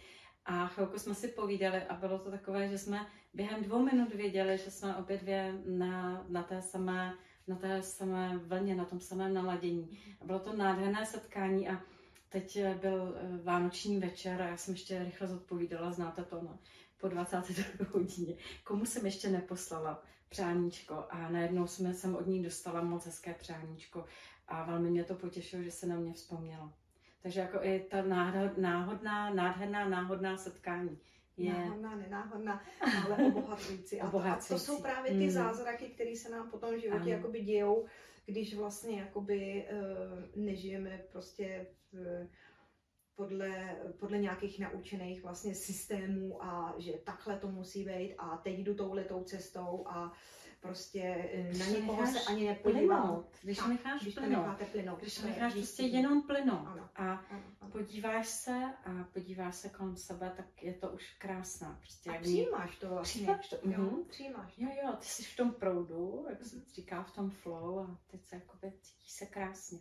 A chvilku jsme si povídali a bylo to takové, že jsme během dvou minut věděli, že jsme obě dvě na, na té samé na té samé vlně, na tom samém naladění. A bylo to nádherné setkání a teď byl eh, vánoční večer a já jsem ještě rychle zodpovídala, znáte to, no, po 22. hodině. Komu jsem ještě neposlala přáníčko a najednou jsme, jsem od ní dostala moc hezké přáníčko a velmi mě to potěšilo, že se na mě vzpomněla. Takže jako i ta náhodná, nádherná, náhodná setkání je... Náhodná, nenáhodná, ale obohacující. A, obohacující. A to jsou právě ty mm. zázraky, které se nám potom v životě jakoby dějou, když vlastně jakoby uh, nežijeme prostě v, podle, podle nějakých naučených vlastně systémů a že takhle to musí být a teď jdu touhletou cestou a prostě eh, na někoho se ani nepodívám. Když tak, necháš když plynout, plynout, když necháš prostě jenom plynout ano, a ano, ano. podíváš se a podíváš se kolem sebe, tak je to už krásná. Prostě a přijímáš to vlastně. Přijímáš to, jo, mm-hmm. přijímáš. Jo, jo, ty jsi v tom proudu, jak se říká v tom flow a teď se jakoby cítíš se krásně.